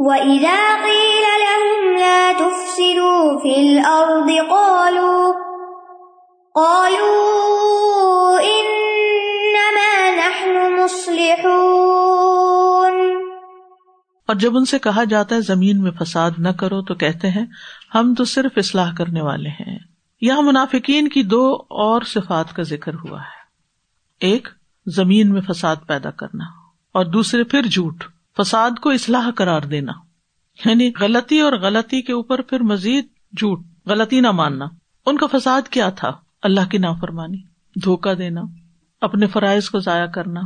اور جب ان سے کہا جاتا ہے زمین میں فساد نہ کرو تو کہتے ہیں ہم تو صرف اصلاح کرنے والے ہیں یہاں منافقین کی دو اور صفات کا ذکر ہوا ہے ایک زمین میں فساد پیدا کرنا اور دوسرے پھر جھوٹ فساد کو اسلحہ قرار دینا یعنی غلطی اور غلطی کے اوپر پھر مزید جھوٹ غلطی نہ ماننا ان کا فساد کیا تھا اللہ کی نافرمانی دھوکا دھوکہ دینا اپنے فرائض کو ضائع کرنا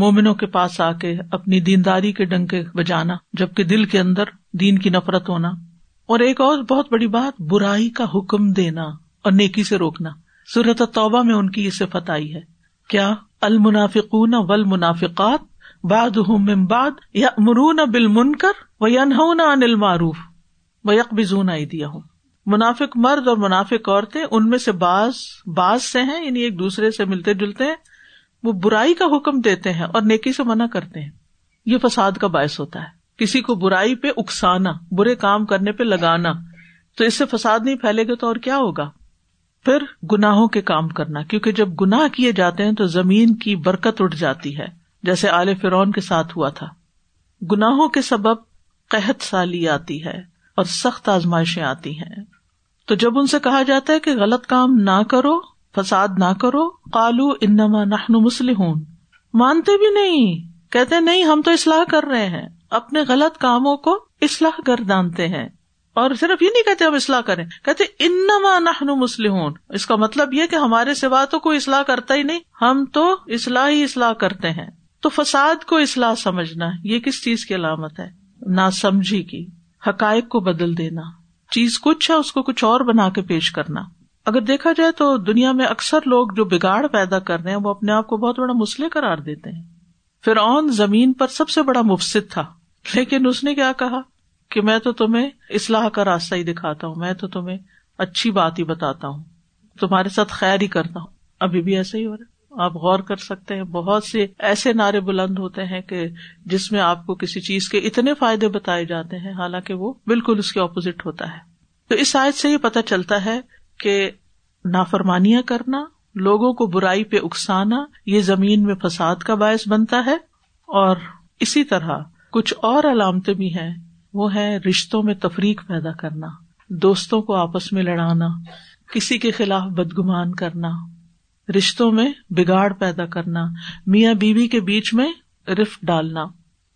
مومنوں کے پاس آ کے اپنی دینداری کے ڈنکے بجانا جبکہ دل کے اندر دین کی نفرت ہونا اور ایک اور بہت بڑی بات برائی کا حکم دینا اور نیکی سے روکنا صورت توبہ میں ان کی یہ صفت آئی ہے کیا المنافقون والمنافقات باد ہوں ممباد یا مرون بل من کر وہ انہوں نہ انل معروف و یک بزون آئی دیا ہوں منافق مرد اور منافق عورتیں ان میں سے باز باز سے ہیں یعنی ایک دوسرے سے ملتے جلتے ہیں وہ برائی کا حکم دیتے ہیں اور نیکی سے منع کرتے ہیں یہ فساد کا باعث ہوتا ہے کسی کو برائی پہ اکسانا برے کام کرنے پہ لگانا تو اس سے فساد نہیں پھیلے گا تو اور کیا ہوگا پھر گناہوں کے کام کرنا کیونکہ جب گناہ کیے جاتے ہیں تو زمین کی برکت اٹھ جاتی ہے جیسے آل فرون کے ساتھ ہوا تھا گناہوں کے سبب قحط سالی آتی ہے اور سخت آزمائشیں آتی ہیں تو جب ان سے کہا جاتا ہے کہ غلط کام نہ کرو فساد نہ کرو کالو انما انہن مسلح مانتے بھی نہیں کہتے نہیں ہم تو اسلح کر رہے ہیں اپنے غلط کاموں کو اصلاح گردانتے ہیں اور صرف یہ نہیں کہتے ہم اسلح کریں کہتے انما انہن مسلح اس کا مطلب یہ کہ ہمارے سوا تو کوئی اسلح کرتا ہی نہیں ہم تو اسلح ہی اسلح کرتے ہیں تو فساد کو اصلاح سمجھنا یہ کس چیز کی علامت ہے نہ سمجھی کی حقائق کو بدل دینا چیز کچھ ہے اس کو کچھ اور بنا کے پیش کرنا اگر دیکھا جائے تو دنیا میں اکثر لوگ جو بگاڑ پیدا کر رہے ہیں وہ اپنے آپ کو بہت بڑا مسلح قرار دیتے ہیں آن زمین پر سب سے بڑا مفسد تھا لیکن اس نے کیا کہا کہ میں تو تمہیں اصلاح کا راستہ ہی دکھاتا ہوں میں تو تمہیں اچھی بات ہی بتاتا ہوں تمہارے ساتھ خیر ہی کرتا ہوں ابھی بھی ایسا ہی ہو رہا ہے آپ غور کر سکتے ہیں بہت سے ایسے نعرے بلند ہوتے ہیں کہ جس میں آپ کو کسی چیز کے اتنے فائدے بتائے جاتے ہیں حالانکہ وہ بالکل اس کے اپوزٹ ہوتا ہے تو اس آیت سے یہ پتا چلتا ہے کہ نافرمانیاں کرنا لوگوں کو برائی پہ اکسانا یہ زمین میں فساد کا باعث بنتا ہے اور اسی طرح کچھ اور علامتیں بھی ہیں وہ ہے رشتوں میں تفریق پیدا کرنا دوستوں کو آپس میں لڑانا کسی کے خلاف بدگمان کرنا رشتوں میں بگاڑ پیدا کرنا میاں بیوی بی کے بیچ میں رف ڈالنا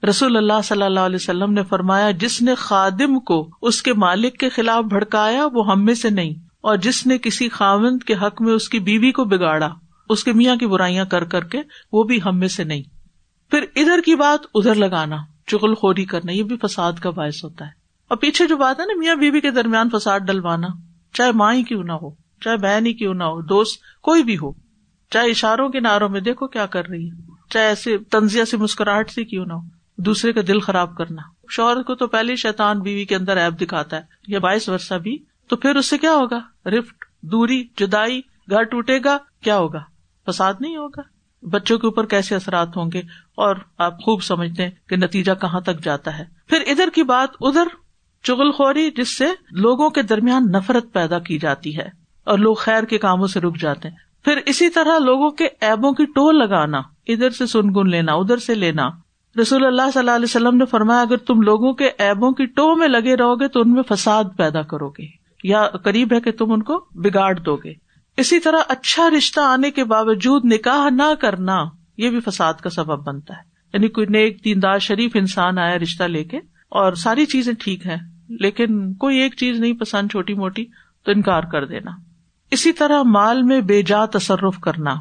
رسول اللہ صلی اللہ علیہ وسلم نے فرمایا جس نے خادم کو اس کے مالک کے خلاف بھڑکایا وہ ہم میں سے نہیں اور جس نے کسی خاوند کے حق میں اس کی بیوی بی کو بگاڑا اس کے میاں کی برائیاں کر کر کے وہ بھی ہم میں سے نہیں پھر ادھر کی بات ادھر لگانا خوری کرنا یہ بھی فساد کا باعث ہوتا ہے اور پیچھے جو بات ہے نا میاں بیوی بی کے درمیان فساد ڈلوانا چاہے ماں ہی کیوں نہ ہو چاہے بہن ہی کیوں نہ ہو دوست کوئی بھی ہو چاہے اشاروں کے نعروں میں دیکھو کیا کر رہی ہے چاہے ایسے تنزیہ سے مسکراہٹ سے کیوں نہ ہو دوسرے کا دل خراب کرنا شوہر کو تو پہلے شیتان بیوی کے اندر ایپ دکھاتا ہے یا بائیس ورثہ بھی تو پھر اس سے کیا ہوگا رفٹ دوری جدائی گھر ٹوٹے گا کیا ہوگا فساد نہیں ہوگا بچوں کے اوپر کیسے اثرات ہوں گے اور آپ خوب سمجھتے ہیں کہ نتیجہ کہاں تک جاتا ہے پھر ادھر کی بات ادھر خوری جس سے لوگوں کے درمیان نفرت پیدا کی جاتی ہے اور لوگ خیر کے کاموں سے رک جاتے ہیں پھر اسی طرح لوگوں کے ایبوں کی ٹو لگانا ادھر سے سنگن لینا ادھر سے لینا رسول اللہ صلی اللہ علیہ وسلم نے فرمایا اگر تم لوگوں کے ایبوں کی ٹو میں لگے رہو گے تو ان میں فساد پیدا کرو گے یا قریب ہے کہ تم ان کو بگاڑ دو گے اسی طرح اچھا رشتہ آنے کے باوجود نکاح نہ کرنا یہ بھی فساد کا سبب بنتا ہے یعنی کوئی نیک دیندار شریف انسان آیا رشتہ لے کے اور ساری چیزیں ٹھیک ہیں لیکن کوئی ایک چیز نہیں پسند چھوٹی موٹی تو انکار کر دینا اسی طرح مال میں بے جا تصرف کرنا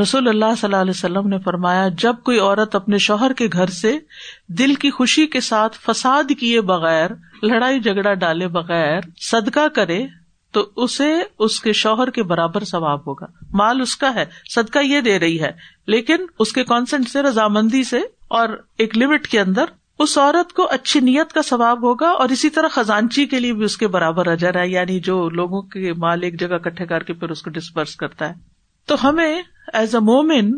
رسول اللہ صلی اللہ علیہ وسلم نے فرمایا جب کوئی عورت اپنے شوہر کے گھر سے دل کی خوشی کے ساتھ فساد کیے بغیر لڑائی جھگڑا ڈالے بغیر صدقہ کرے تو اسے اس کے شوہر کے برابر ثواب ہوگا مال اس کا ہے صدقہ یہ دے رہی ہے لیکن اس کے کانسنٹ سے رضامندی سے اور ایک لمٹ کے اندر اس عورت کو اچھی نیت کا ثواب ہوگا اور اسی طرح خزانچی کے لیے بھی اس کے برابر اجر ہے یعنی جو لوگوں کے مال ایک جگہ کٹھے کر کے پھر اس کو ڈسپرس کرتا ہے تو ہمیں ایز اے مومن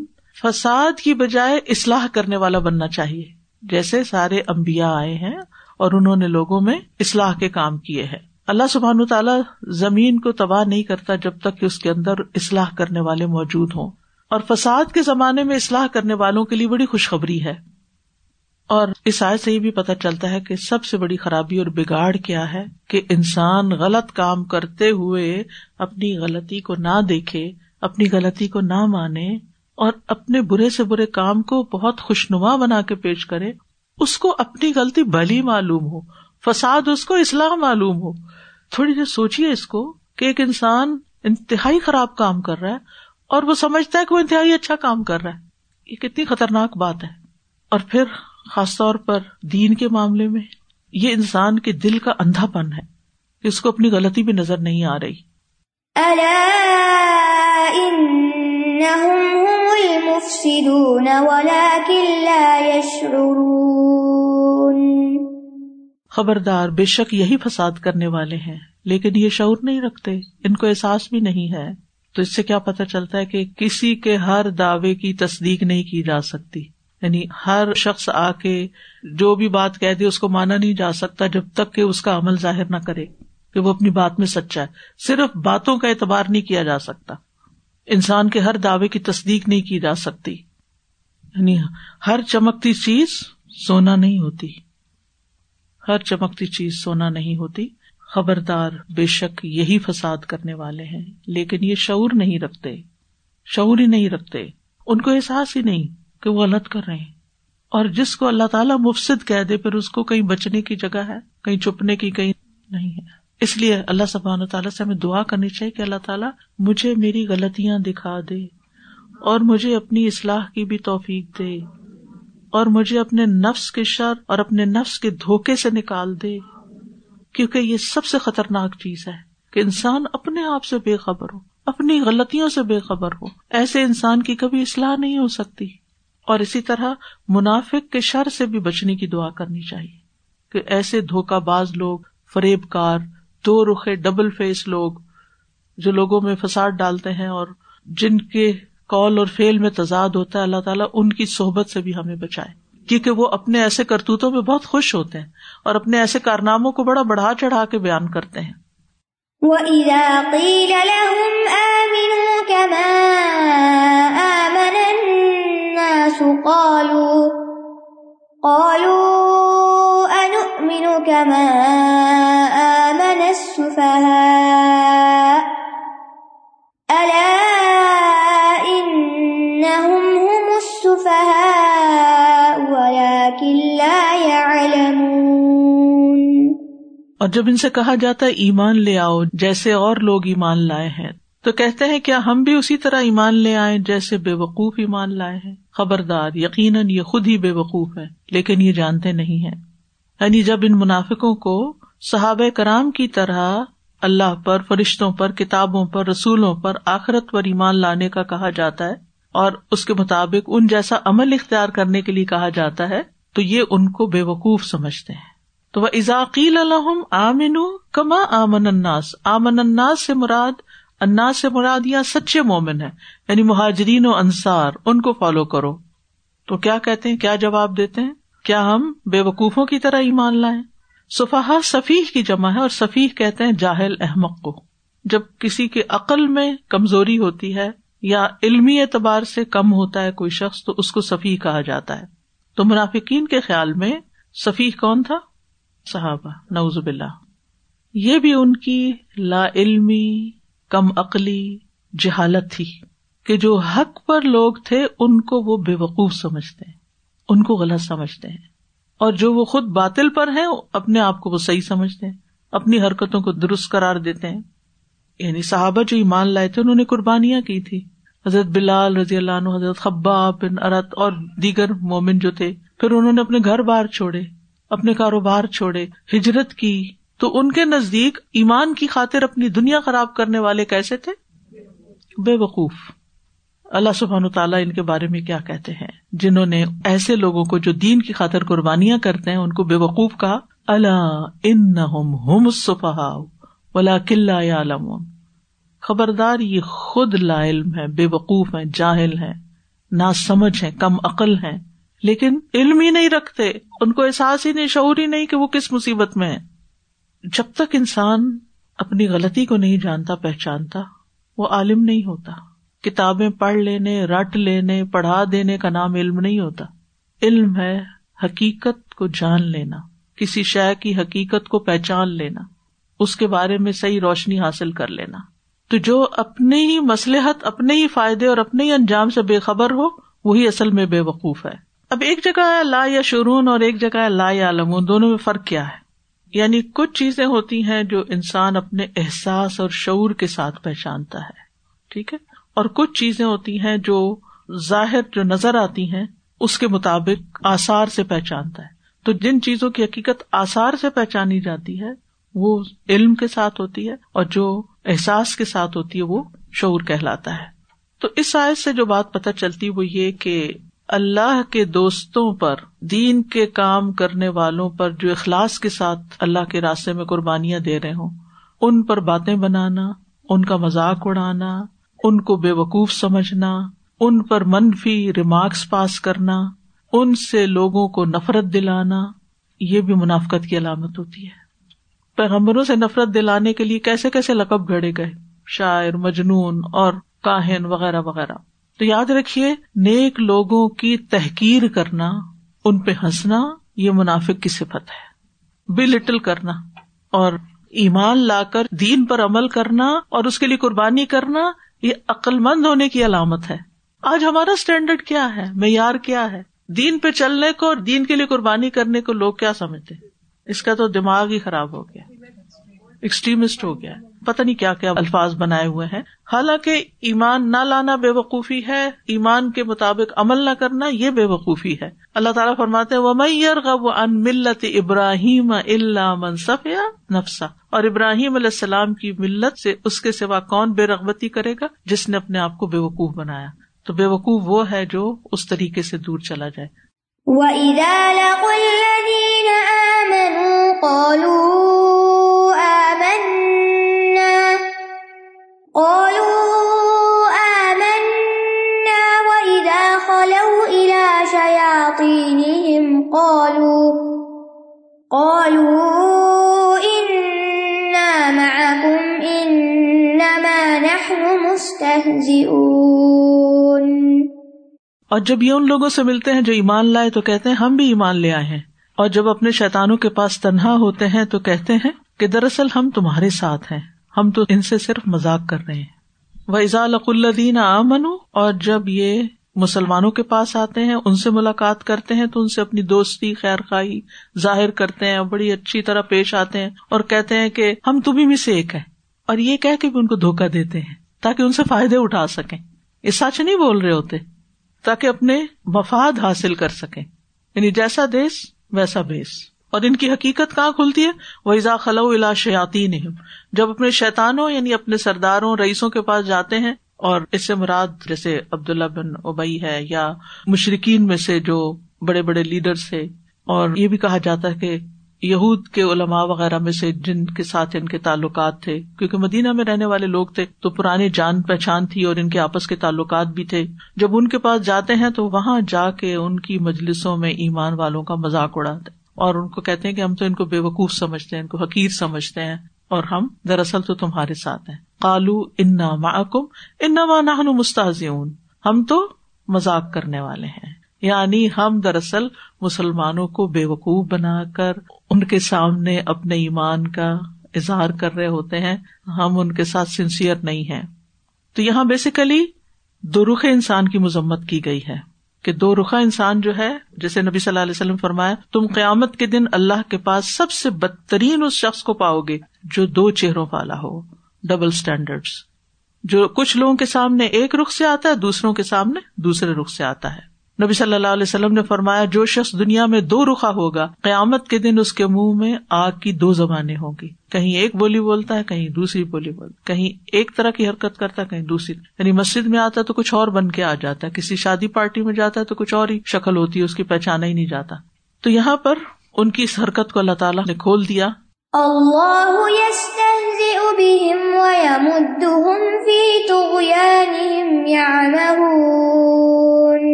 فساد کی بجائے اسلح کرنے والا بننا چاہیے جیسے سارے امبیا آئے ہیں اور انہوں نے لوگوں میں اسلح کے کام کیے ہیں اللہ سبحان تعالیٰ زمین کو تباہ نہیں کرتا جب تک کہ اس کے اندر اسلح کرنے والے موجود ہوں اور فساد کے زمانے میں اسلح کرنے والوں کے لیے بڑی خوشخبری ہے اور اس آئے سے یہ بھی پتا چلتا ہے کہ سب سے بڑی خرابی اور بگاڑ کیا ہے کہ انسان غلط کام کرتے ہوئے اپنی غلطی کو نہ دیکھے اپنی غلطی کو نہ مانے اور اپنے برے سے برے کام کو بہت خوش نما بنا کے پیش کرے اس کو اپنی غلطی بلی معلوم ہو فساد اس کو اسلام معلوم ہو تھوڑی دیر سوچیے اس کو کہ ایک انسان انتہائی خراب کام کر رہا ہے اور وہ سمجھتا ہے کہ وہ انتہائی اچھا کام کر رہا ہے یہ کتنی خطرناک بات ہے اور پھر خاص طور پر دین کے معاملے میں یہ انسان کے دل کا اندھا پن ہے اس کو اپنی غلطی بھی نظر نہیں آ رہی خبردار بے شک یہی فساد کرنے والے ہیں لیکن یہ شعور نہیں رکھتے ان کو احساس بھی نہیں ہے تو اس سے کیا پتا چلتا ہے کہ کسی کے ہر دعوے کی تصدیق نہیں کی جا سکتی یعنی ہر شخص آ کے جو بھی بات کہہ دے اس کو مانا نہیں جا سکتا جب تک کہ اس کا عمل ظاہر نہ کرے کہ وہ اپنی بات میں سچا ہے صرف باتوں کا اعتبار نہیں کیا جا سکتا انسان کے ہر دعوے کی تصدیق نہیں کی جا سکتی یعنی ہر چمکتی چیز سونا نہیں ہوتی ہر چمکتی چیز سونا نہیں ہوتی خبردار بے شک یہی فساد کرنے والے ہیں لیکن یہ شعور نہیں رکھتے شعور ہی نہیں رکھتے ان کو احساس ہی نہیں کہ وہ غلط کر رہے ہیں اور جس کو اللہ تعالیٰ مفسد کہہ دے پھر اس کو کہیں بچنے کی جگہ ہے کہیں چھپنے کی کہیں نہیں ہے اس لیے اللہ سبان تعالیٰ سے ہمیں دعا کرنی چاہیے کہ اللہ تعالیٰ مجھے میری غلطیاں دکھا دے اور مجھے اپنی اصلاح کی بھی توفیق دے اور مجھے اپنے نفس کے شر اور اپنے نفس کے دھوکے سے نکال دے کیونکہ یہ سب سے خطرناک چیز ہے کہ انسان اپنے آپ سے بے خبر ہو اپنی غلطیوں سے بے خبر ہو ایسے انسان کی کبھی اصلاح نہیں ہو سکتی اور اسی طرح منافق کے شر سے بھی بچنے کی دعا کرنی چاہیے کہ ایسے دھوکہ باز لوگ فریب کار دو رخے ڈبل فیس لوگ جو لوگوں میں فساد ڈالتے ہیں اور جن کے کال اور فیل میں تضاد ہوتا ہے اللہ تعالیٰ ان کی صحبت سے بھی ہمیں بچائے کیونکہ وہ اپنے ایسے کرتوتوں میں بہت خوش ہوتے ہیں اور اپنے ایسے کارناموں کو بڑا بڑھا چڑھا کے بیان کرتے ہیں وَإِذَا قِيلَ لَهُمْ آمِنُوا كَمَا ولكن لا يعلمون اور جب ان سے کہا جاتا ہے ایمان لے آؤ جیسے اور لوگ ایمان لائے ہیں تو کہتے ہیں کیا ہم بھی اسی طرح ایمان لے آئے جیسے بے وقوف ایمان لائے ہیں خبردار یقیناً یہ خود ہی بے وقوف ہے لیکن یہ جانتے نہیں ہے یعنی جب ان منافقوں کو صحاب کرام کی طرح اللہ پر فرشتوں پر کتابوں پر رسولوں پر آخرت پر ایمان لانے کا کہا جاتا ہے اور اس کے مطابق ان جیسا عمل اختیار کرنے کے لیے کہا جاتا ہے تو یہ ان کو بے وقوف سمجھتے ہیں تو وہ ازاقیل آمن کما آمن اناس الناس سے مراد اناس سے مراد یہاں سچے مومن ہے یعنی مہاجرین و انصار ان کو فالو کرو تو کیا کہتے ہیں کیا جواب دیتے ہیں کیا ہم بے وقوفوں کی طرح ہی مان لائیں سفحا سفیح کی جمع ہے اور سفیح کہتے ہیں جاہل احمد کو جب کسی کے عقل میں کمزوری ہوتی ہے یا علمی اعتبار سے کم ہوتا ہے کوئی شخص تو اس کو سفیح کہا جاتا ہے تو منافقین کے خیال میں سفیح کون تھا صحابہ نوز یہ بھی ان کی لا علمی کم عقلی جہالت تھی کہ جو حق پر لوگ تھے ان کو وہ بے وقوف سمجھتے ہیں ان کو غلط سمجھتے ہیں اور جو وہ خود باطل پر ہیں اپنے آپ کو وہ صحیح سمجھتے ہیں اپنی حرکتوں کو درست قرار دیتے ہیں یعنی صحابہ جو ایمان لائے تھے انہوں نے قربانیاں کی تھی حضرت بلال رضی اللہ عنہ حضرت خبا بن ارت اور دیگر مومن جو تھے پھر انہوں نے اپنے گھر بار چھوڑے اپنے کاروبار چھوڑے ہجرت کی تو ان کے نزدیک ایمان کی خاطر اپنی دنیا خراب کرنے والے کیسے تھے بے وقوف اللہ سبحان تعالیٰ ان کے بارے میں کیا کہتے ہیں جنہوں نے ایسے لوگوں کو جو دین کی خاطر قربانیاں کرتے ہیں ان کو بے وقوف کہا اللہ ان قلع یا خبردار یہ خود لا علم ہے بے وقوف ہے جاہل ہے نا سمجھ ہے کم عقل ہے لیکن علم ہی نہیں رکھتے ان کو احساس ہی نہیں شعور ہی نہیں کہ وہ کس مصیبت میں ہے جب تک انسان اپنی غلطی کو نہیں جانتا پہچانتا وہ عالم نہیں ہوتا کتابیں پڑھ لینے رٹ لینے پڑھا دینے کا نام علم نہیں ہوتا علم ہے حقیقت کو جان لینا کسی شے کی حقیقت کو پہچان لینا اس کے بارے میں صحیح روشنی حاصل کر لینا تو جو اپنے ہی مسلحت اپنے ہی فائدے اور اپنے ہی انجام سے بے خبر ہو وہی اصل میں بے وقوف ہے اب ایک جگہ ہے لا یا شرون اور ایک جگہ ہے لا یا لمون دونوں میں فرق کیا ہے یعنی کچھ چیزیں ہوتی ہیں جو انسان اپنے احساس اور شعور کے ساتھ پہچانتا ہے ٹھیک ہے اور کچھ چیزیں ہوتی ہیں جو ظاہر جو نظر آتی ہیں اس کے مطابق آسار سے پہچانتا ہے تو جن چیزوں کی حقیقت آسار سے پہچانی جاتی ہے وہ علم کے ساتھ ہوتی ہے اور جو احساس کے ساتھ ہوتی ہے وہ شعور کہلاتا ہے تو اس سائز سے جو بات پتہ چلتی وہ یہ کہ اللہ کے دوستوں پر دین کے کام کرنے والوں پر جو اخلاص کے ساتھ اللہ کے راستے میں قربانیاں دے رہے ہوں ان پر باتیں بنانا ان کا مذاق اڑانا ان کو بے وقوف سمجھنا ان پر منفی ریمارکس پاس کرنا ان سے لوگوں کو نفرت دلانا یہ بھی منافقت کی علامت ہوتی ہے پیغمبروں سے نفرت دلانے کے لیے کیسے کیسے لقب گھڑے گئے شاعر مجنون اور کاہن وغیرہ وغیرہ تو یاد رکھیے نیک لوگوں کی تحقیر کرنا ان پہ ہنسنا یہ منافق کی صفت ہے بے لٹل کرنا اور ایمان لا کر دین پر عمل کرنا اور اس کے لیے قربانی کرنا یہ عقلمند ہونے کی علامت ہے آج ہمارا اسٹینڈرڈ کیا ہے معیار کیا ہے دین پہ چلنے کو اور دین کے لیے قربانی کرنے کو لوگ کیا سمجھتے اس کا تو دماغ ہی خراب ہو گیا ایکسٹریمسٹ ہو گیا پتا نہیں کیا کیا الفاظ بنائے ہوئے ہیں حالانکہ ایمان نہ لانا بے وقوفی ہے ایمان کے مطابق عمل نہ کرنا یہ بے وقوفی ہے اللہ تعالیٰ فرماتے و میئر غب ان ملت ابراہیم اللہ منصف یا نفسا اور ابراہیم علیہ السلام کی ملت سے اس کے سوا کون بے رغبتی کرے گا جس نے اپنے آپ کو بے وقوف بنایا تو بے وقوف وہ ہے جو اس طریقے سے دور چلا جائے وَإِذَا لَقُوا الَّذِينَ آمَنُوا قَالُوا مستهزئون اور جب یہ ان لوگوں سے ملتے ہیں جو ایمان لائے تو کہتے ہیں ہم بھی ایمان لے آئے ہیں اور جب اپنے شیتانوں کے پاس تنہا ہوتے ہیں تو کہتے ہیں کہ دراصل ہم تمہارے ساتھ ہیں ہم تو ان سے صرف مذاق کر رہے ہیں وہ اضاع الق اللہ دین امن اور جب یہ مسلمانوں کے پاس آتے ہیں ان سے ملاقات کرتے ہیں تو ان سے اپنی دوستی خیر ظاہر کرتے ہیں بڑی اچھی طرح پیش آتے ہیں اور کہتے ہیں کہ ہم تمہیں بھی ایک ہے اور یہ کہہ کے بھی ان کو دھوکہ دیتے ہیں تاکہ ان سے فائدے اٹھا سکیں یہ سچ نہیں بول رہے ہوتے تاکہ اپنے مفاد حاصل کر سکیں یعنی جیسا دیس ویسا بیس اور ان کی حقیقت کہاں کھلتی ہے وہ ایزا خلو شیاتی نہیں جب اپنے شیتانوں یعنی اپنے سرداروں رئیسوں کے پاس جاتے ہیں اور اس سے مراد جیسے عبداللہ بن اوبئی ہے یا مشرقین میں سے جو بڑے بڑے لیڈر تھے اور یہ بھی کہا جاتا ہے کہ یہود کے علماء وغیرہ میں سے جن کے ساتھ ان کے تعلقات تھے کیونکہ مدینہ میں رہنے والے لوگ تھے تو پرانی جان پہچان تھی اور ان کے آپس کے تعلقات بھی تھے جب ان کے پاس جاتے ہیں تو وہاں جا کے ان کی مجلسوں میں ایمان والوں کا مذاق اڑاتے اور ان کو کہتے ہیں کہ ہم تو ان کو بے وقوف سمجھتے ہیں ان کو حقیر سمجھتے ہیں اور ہم دراصل تو تمہارے ساتھ ہیں کالو ان معکم انما نحن مستحزون ہم تو مذاق کرنے والے ہیں یعنی ہم دراصل مسلمانوں کو بے وقوف بنا کر ان کے سامنے اپنے ایمان کا اظہار کر رہے ہوتے ہیں ہم ان کے ساتھ سنسیئر نہیں ہے تو یہاں بیسیکلی رخ انسان کی مذمت کی گئی ہے کہ دو رخا انسان جو ہے جیسے نبی صلی اللہ علیہ وسلم فرمایا تم قیامت کے دن اللہ کے پاس سب سے بدترین اس شخص کو پاؤ گے جو دو چہروں والا ہو ڈبل اسٹینڈرڈ جو کچھ لوگوں کے سامنے ایک رخ سے آتا ہے دوسروں کے سامنے دوسرے رخ سے آتا ہے نبی صلی اللہ علیہ وسلم نے فرمایا جو شخص دنیا میں دو رخا ہوگا قیامت کے دن اس کے منہ میں آگ کی دو زبانیں ہوں گی کہیں ایک بولی بولتا ہے کہیں دوسری بولی بولتا کہیں ایک طرح کی حرکت کرتا ہے کہیں دوسری یعنی مسجد میں آتا ہے تو کچھ اور بن کے آ جاتا ہے کسی شادی پارٹی میں جاتا ہے تو کچھ اور ہی شکل ہوتی ہے اس کی پہچانا ہی نہیں جاتا تو یہاں پر ان کی اس حرکت کو اللہ تعالیٰ نے کھول دیا اللہ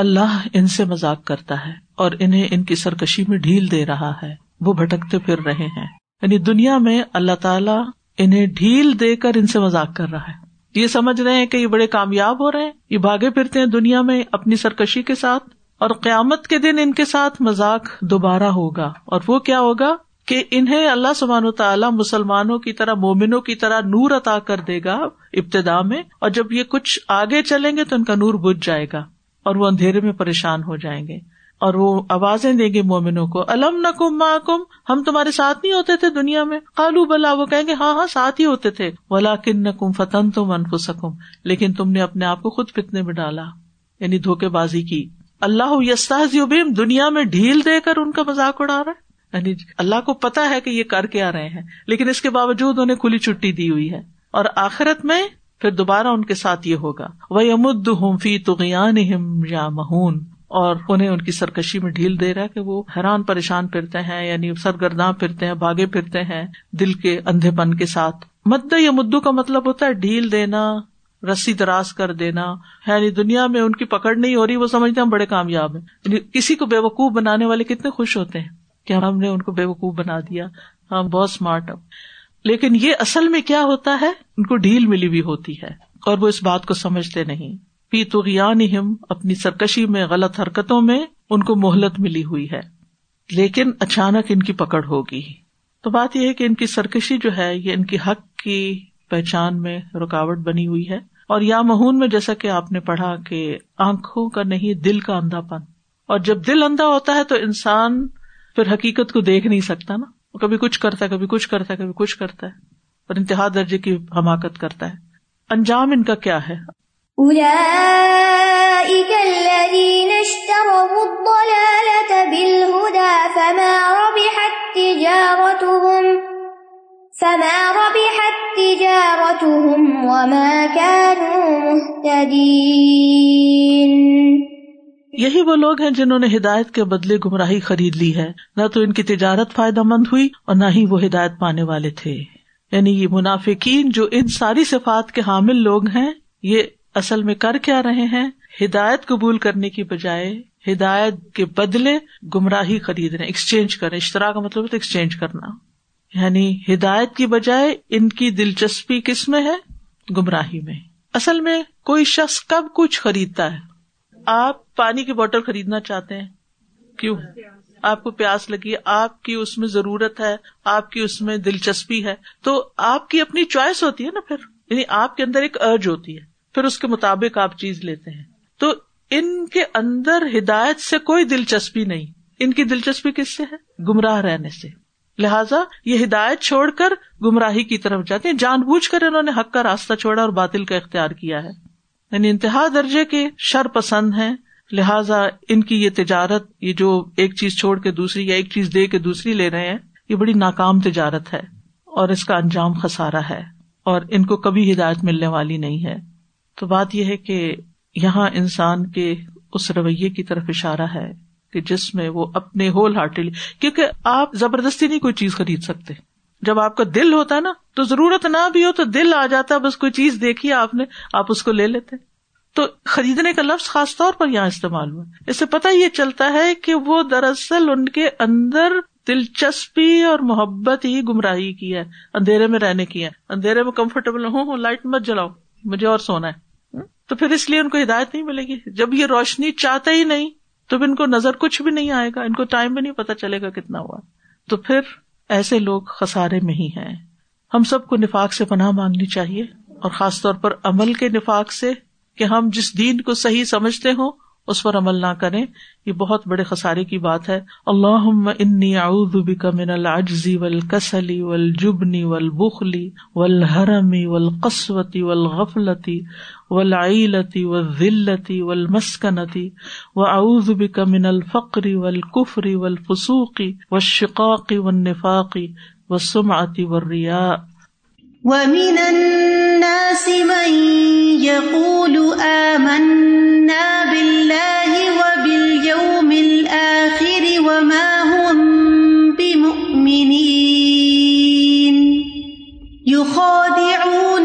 اللہ ان سے مزاق کرتا ہے اور انہیں ان کی سرکشی میں ڈھیل دے رہا ہے وہ بھٹکتے پھر رہے ہیں یعنی دنیا میں اللہ تعالیٰ انہیں ڈھیل دے کر ان سے مذاق کر رہا ہے یہ سمجھ رہے ہیں کہ یہ بڑے کامیاب ہو رہے ہیں یہ بھاگے پھرتے ہیں دنیا میں اپنی سرکشی کے ساتھ اور قیامت کے دن ان کے ساتھ مزاق دوبارہ ہوگا اور وہ کیا ہوگا کہ انہیں اللہ سبحان و تعالیٰ مسلمانوں کی طرح مومنوں کی طرح نور عطا کر دے گا ابتدا میں اور جب یہ کچھ آگے چلیں گے تو ان کا نور بج جائے گا اور وہ اندھیرے میں پریشان ہو جائیں گے اور وہ آوازیں دیں گے مومنوں کو الم ما کم ہم تمہارے ساتھ نہیں ہوتے تھے دنیا میں کالو بلا وہ کہیں گے ہاں ہاں ساتھ ہی ہوتے تھے ولا کن نہ کم فتن سکم لیکن تم نے اپنے آپ کو خود فتنے میں ڈالا یعنی دھوکے بازی کی اللہ دنیا میں ڈھیل دے کر ان کا مذاق اڑا رہا ہے یعنی اللہ کو پتا ہے کہ یہ کر کے آ رہے ہیں لیکن اس کے باوجود انہیں کھلی چھٹی دی ہوئی ہے اور آخرت میں پھر دوبارہ ان کے ساتھ یہ ہوگا وہ فی ہم یا مہون اور انہیں ان کی سرکشی میں ڈھیل دے رہا ہے کہ وہ حیران پریشان پھرتے ہیں یعنی سرگرداں پھرتے ہیں بھاگے پھرتے ہیں دل کے اندھے پن کے ساتھ مد یا مدو کا مطلب ہوتا ہے ڈھیل دینا رسی دراز کر دینا یعنی دنیا میں ان کی پکڑ نہیں ہو رہی وہ سمجھتے ہم بڑے کامیاب ہیں یعنی کسی کو بے وقوف بنانے والے کتنے خوش ہوتے ہیں کہ ہم نے ان کو بے وقوف بنا دیا ہم بہت اسمارٹ لیکن یہ اصل میں کیا ہوتا ہے ان کو ڈھیل ملی بھی ہوتی ہے اور وہ اس بات کو سمجھتے نہیں پی تو یا اپنی سرکشی میں غلط حرکتوں میں ان کو مہلت ملی ہوئی ہے لیکن اچانک ان کی پکڑ ہوگی تو بات یہ ہے کہ ان کی سرکشی جو ہے یہ ان کی حق کی پہچان میں رکاوٹ بنی ہوئی ہے اور یا مہون میں جیسا کہ آپ نے پڑھا کہ آنکھوں کا نہیں دل کا اندھا پن اور جب دل اندھا ہوتا ہے تو انسان پھر حقیقت کو دیکھ نہیں سکتا نا وہ کبھی کچھ کرتا ہے کبھی کچھ کرتا ہے کبھی کچھ کرتا ہے اور انتہا درجے کی حماقت کرتا ہے انجام ان کا کیا ہے فما ربحت تجارتهم فما ربحت تجارتهم وما كانوا تمہ یہی وہ لوگ ہیں جنہوں نے ہدایت کے بدلے گمراہی خرید لی ہے نہ تو ان کی تجارت فائدہ مند ہوئی اور نہ ہی وہ ہدایت پانے والے تھے یعنی یہ منافقین جو ان ساری صفات کے حامل لوگ ہیں یہ اصل میں کر کیا رہے ہیں ہدایت قبول کرنے کی بجائے ہدایت کے بدلے گمراہی خرید رہے ایکسچینج کریں اشترا کا مطلب ایکسچینج کرنا یعنی ہدایت کی بجائے ان کی دلچسپی کس میں ہے گمراہی میں اصل میں کوئی شخص کب کچھ خریدتا ہے آپ پانی کی بوٹل خریدنا چاہتے ہیں کیوں آپ کو پیاس لگی آپ کی اس میں ضرورت ہے آپ کی اس میں دلچسپی ہے تو آپ کی اپنی چوائس ہوتی ہے نا پھر یعنی آپ کے اندر ایک ارج ہوتی ہے پھر اس کے مطابق آپ چیز لیتے ہیں تو ان کے اندر ہدایت سے کوئی دلچسپی نہیں ان کی دلچسپی کس سے ہے گمراہ رہنے سے لہٰذا یہ ہدایت چھوڑ کر گمراہی کی طرف جاتے ہیں جان بوجھ کر انہوں نے حق کا راستہ چھوڑا اور باطل کا اختیار کیا ہے یعنی انتہا درجے کے شر پسند ہیں لہٰذا ان کی یہ تجارت یہ جو ایک چیز چھوڑ کے دوسری یا ایک چیز دے کے دوسری لے رہے ہیں یہ بڑی ناکام تجارت ہے اور اس کا انجام خسارا ہے اور ان کو کبھی ہدایت ملنے والی نہیں ہے تو بات یہ ہے کہ یہاں انسان کے اس رویے کی طرف اشارہ ہے کہ جس میں وہ اپنے ہول ہارٹیڈ کیونکہ آپ زبردستی نہیں کوئی چیز خرید سکتے جب آپ کا دل ہوتا ہے نا تو ضرورت نہ بھی ہو تو دل آ جاتا ہے بس کوئی چیز دیکھیے آپ نے آپ اس کو لے لیتے تو خریدنے کا لفظ خاص طور پر یہاں استعمال ہوا اس سے پتا یہ چلتا ہے کہ وہ دراصل ان کے اندر دلچسپی اور محبت ہی گمراہی کی ہے اندھیرے میں رہنے کی ہے اندھیرے میں کمفرٹیبل ہوں ہوں لائٹ مت جلاؤ مجھے اور سونا ہے تو پھر اس لیے ان کو ہدایت نہیں ملے گی جب یہ روشنی چاہتے ہی نہیں تو ان کو نظر کچھ بھی نہیں آئے گا ان کو ٹائم بھی نہیں پتا چلے گا کتنا ہوا تو پھر ایسے لوگ خسارے میں ہی ہیں ہم سب کو نفاق سے پناہ مانگنی چاہیے اور خاص طور پر عمل کے نفاق سے کہ ہم جس دین کو صحیح سمجھتے ہوں اس پر عمل نہ کریں یہ بہت بڑے خسارے کی بات ہے اللہ انی اعوذ بک من العجزی و الحرمی والبخلی والحرمی غفلتی و والعیلتی و ذلتی واعوذ بک و الفقر والکفر فقری والشقاق کفری و والریاء و شقاقی و نفاقی و و ریا يخادعون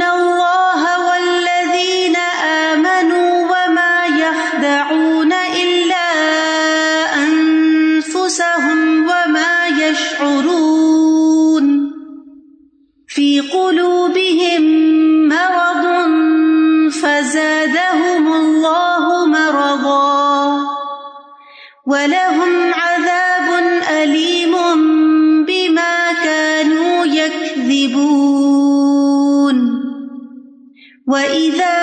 وَإِذَا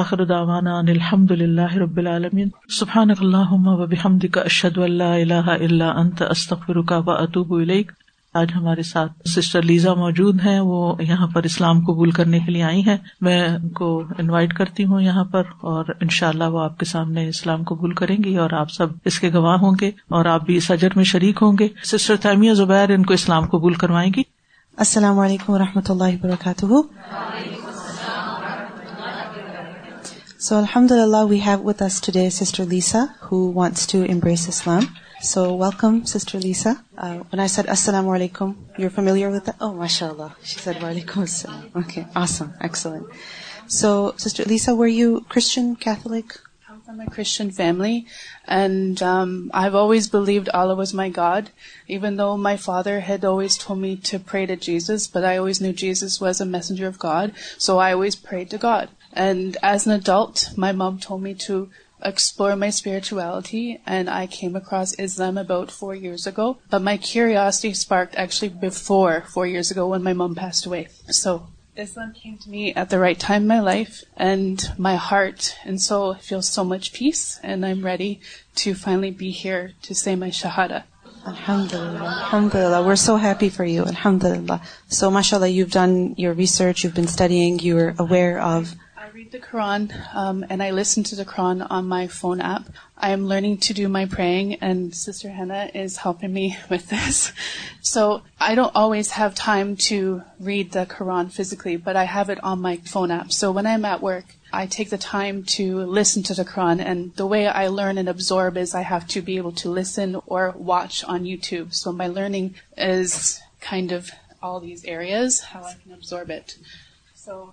الحمد رب اشد اللہ آج ہمارے ساتھ سسٹر لیزا موجود ہیں وہ یہاں پر اسلام قبول کرنے کے لیے آئی ہیں میں ان کو انوائٹ کرتی ہوں یہاں پر اور ان شاء اللہ وہ آپ کے سامنے اسلام قبول کریں گی اور آپ سب اس کے گواہ ہوں گے اور آپ بھی اس اجر میں شریک ہوں گے سسٹر تیمیہ زبیر ان کو اسلام قبول کروائیں گی السلام علیکم و رحمۃ اللہ وبرکاتہ سو الحمد اللہ we have with us today sister Lisa who wants to embrace Islam so welcome sister لیساچنز believed my God even though my father's اجر God سوئیز God and as no doubt my um to me to explore my spirit to wealth he and I came across about four years ago my کھیرس partly before four years ago when my um best way so me at the right time my life and my heart so فی الچ peace and I am ready to finally be here to see my شہارا we're so happy for you الحمد للہ سو ماشاء اللہ you done your research you been studying you are aware of Read the Quran, um, and I listen to the Quran on my phone app. I am learning to do my praying, and Sister Hannah is helping me with this. So I don't always have time to read the Quran physically, but I have it on my phone app. So when I'm at work, I take the time to listen to the Quran, and the way I learn and absorb is I have to be able to listen or watch on YouTube. So my learning is kind of all these areas, how I can absorb it. So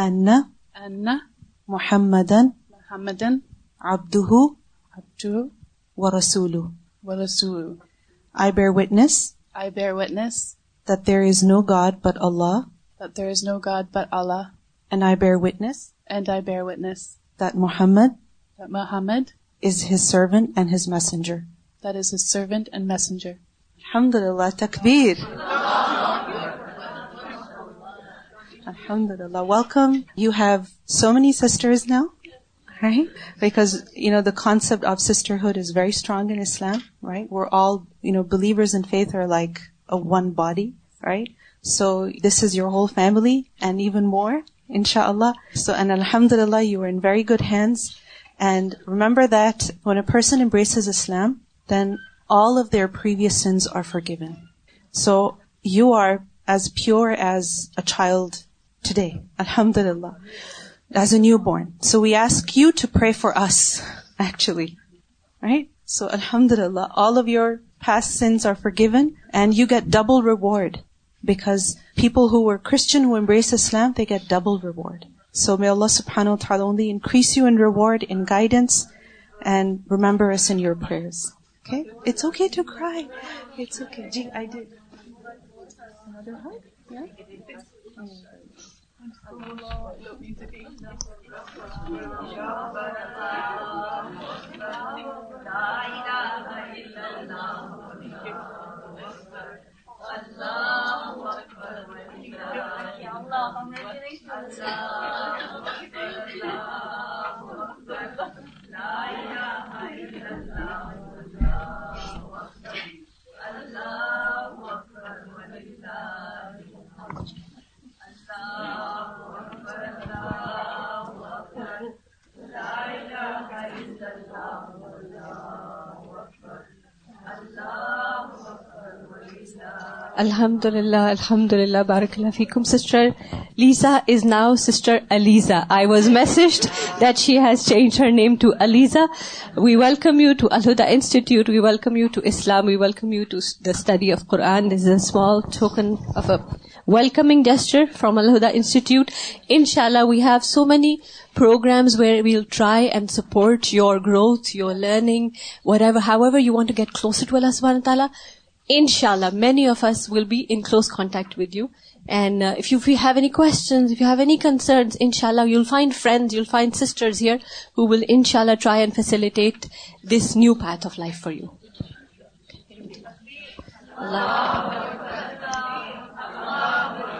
اینہ اینہ محمد محمد ابدو ابدولو ورسول I bear witness I bear witness that there is no god but الہ there is no god اللہ and I بیر witness and I bear witness that Muhammad that Muhammad is his servant and his messenger that is his servant and messenger الحمد اللہ تقویر الحمد للہ welcome you have so many sisters now because concept of sisterhood is very strong in Islam right we believers in like I right so this is your whole family and even more ان شاء اللہ so and الحمد للہ you are very good hands and remember that when a person embraces Islam then all of their previous sins are forgiven so you are as pure as a child as a new born so we ask you to pray for us ایچلیٹ سولہ all of your and you get because people who are Christians Islam they get double reward so میں اللہ ہم الحمد للہ الحمد للہ بارک اللہ فیکم sister Lisa is now sister Eliza I was messaged that she has change her name to Eliza we welcome you to Al Huda institute we welcome you to Islam we welcome you to the study of Quran this is a small token of a welcoming gesture from Al Huda institute ان شاء اللہ we have so many programmes where we'll try and support your growth your learning ever however you want to get close to اللہ سبحانہ تعالیٰ ان شاء اللہ many of us will be in close contact with you and if you you have any questions you have any concerns ان شاء اللہ you will find friends you find sisters here who will ان شاء اللہ try and facilitate this new path of life for you Allah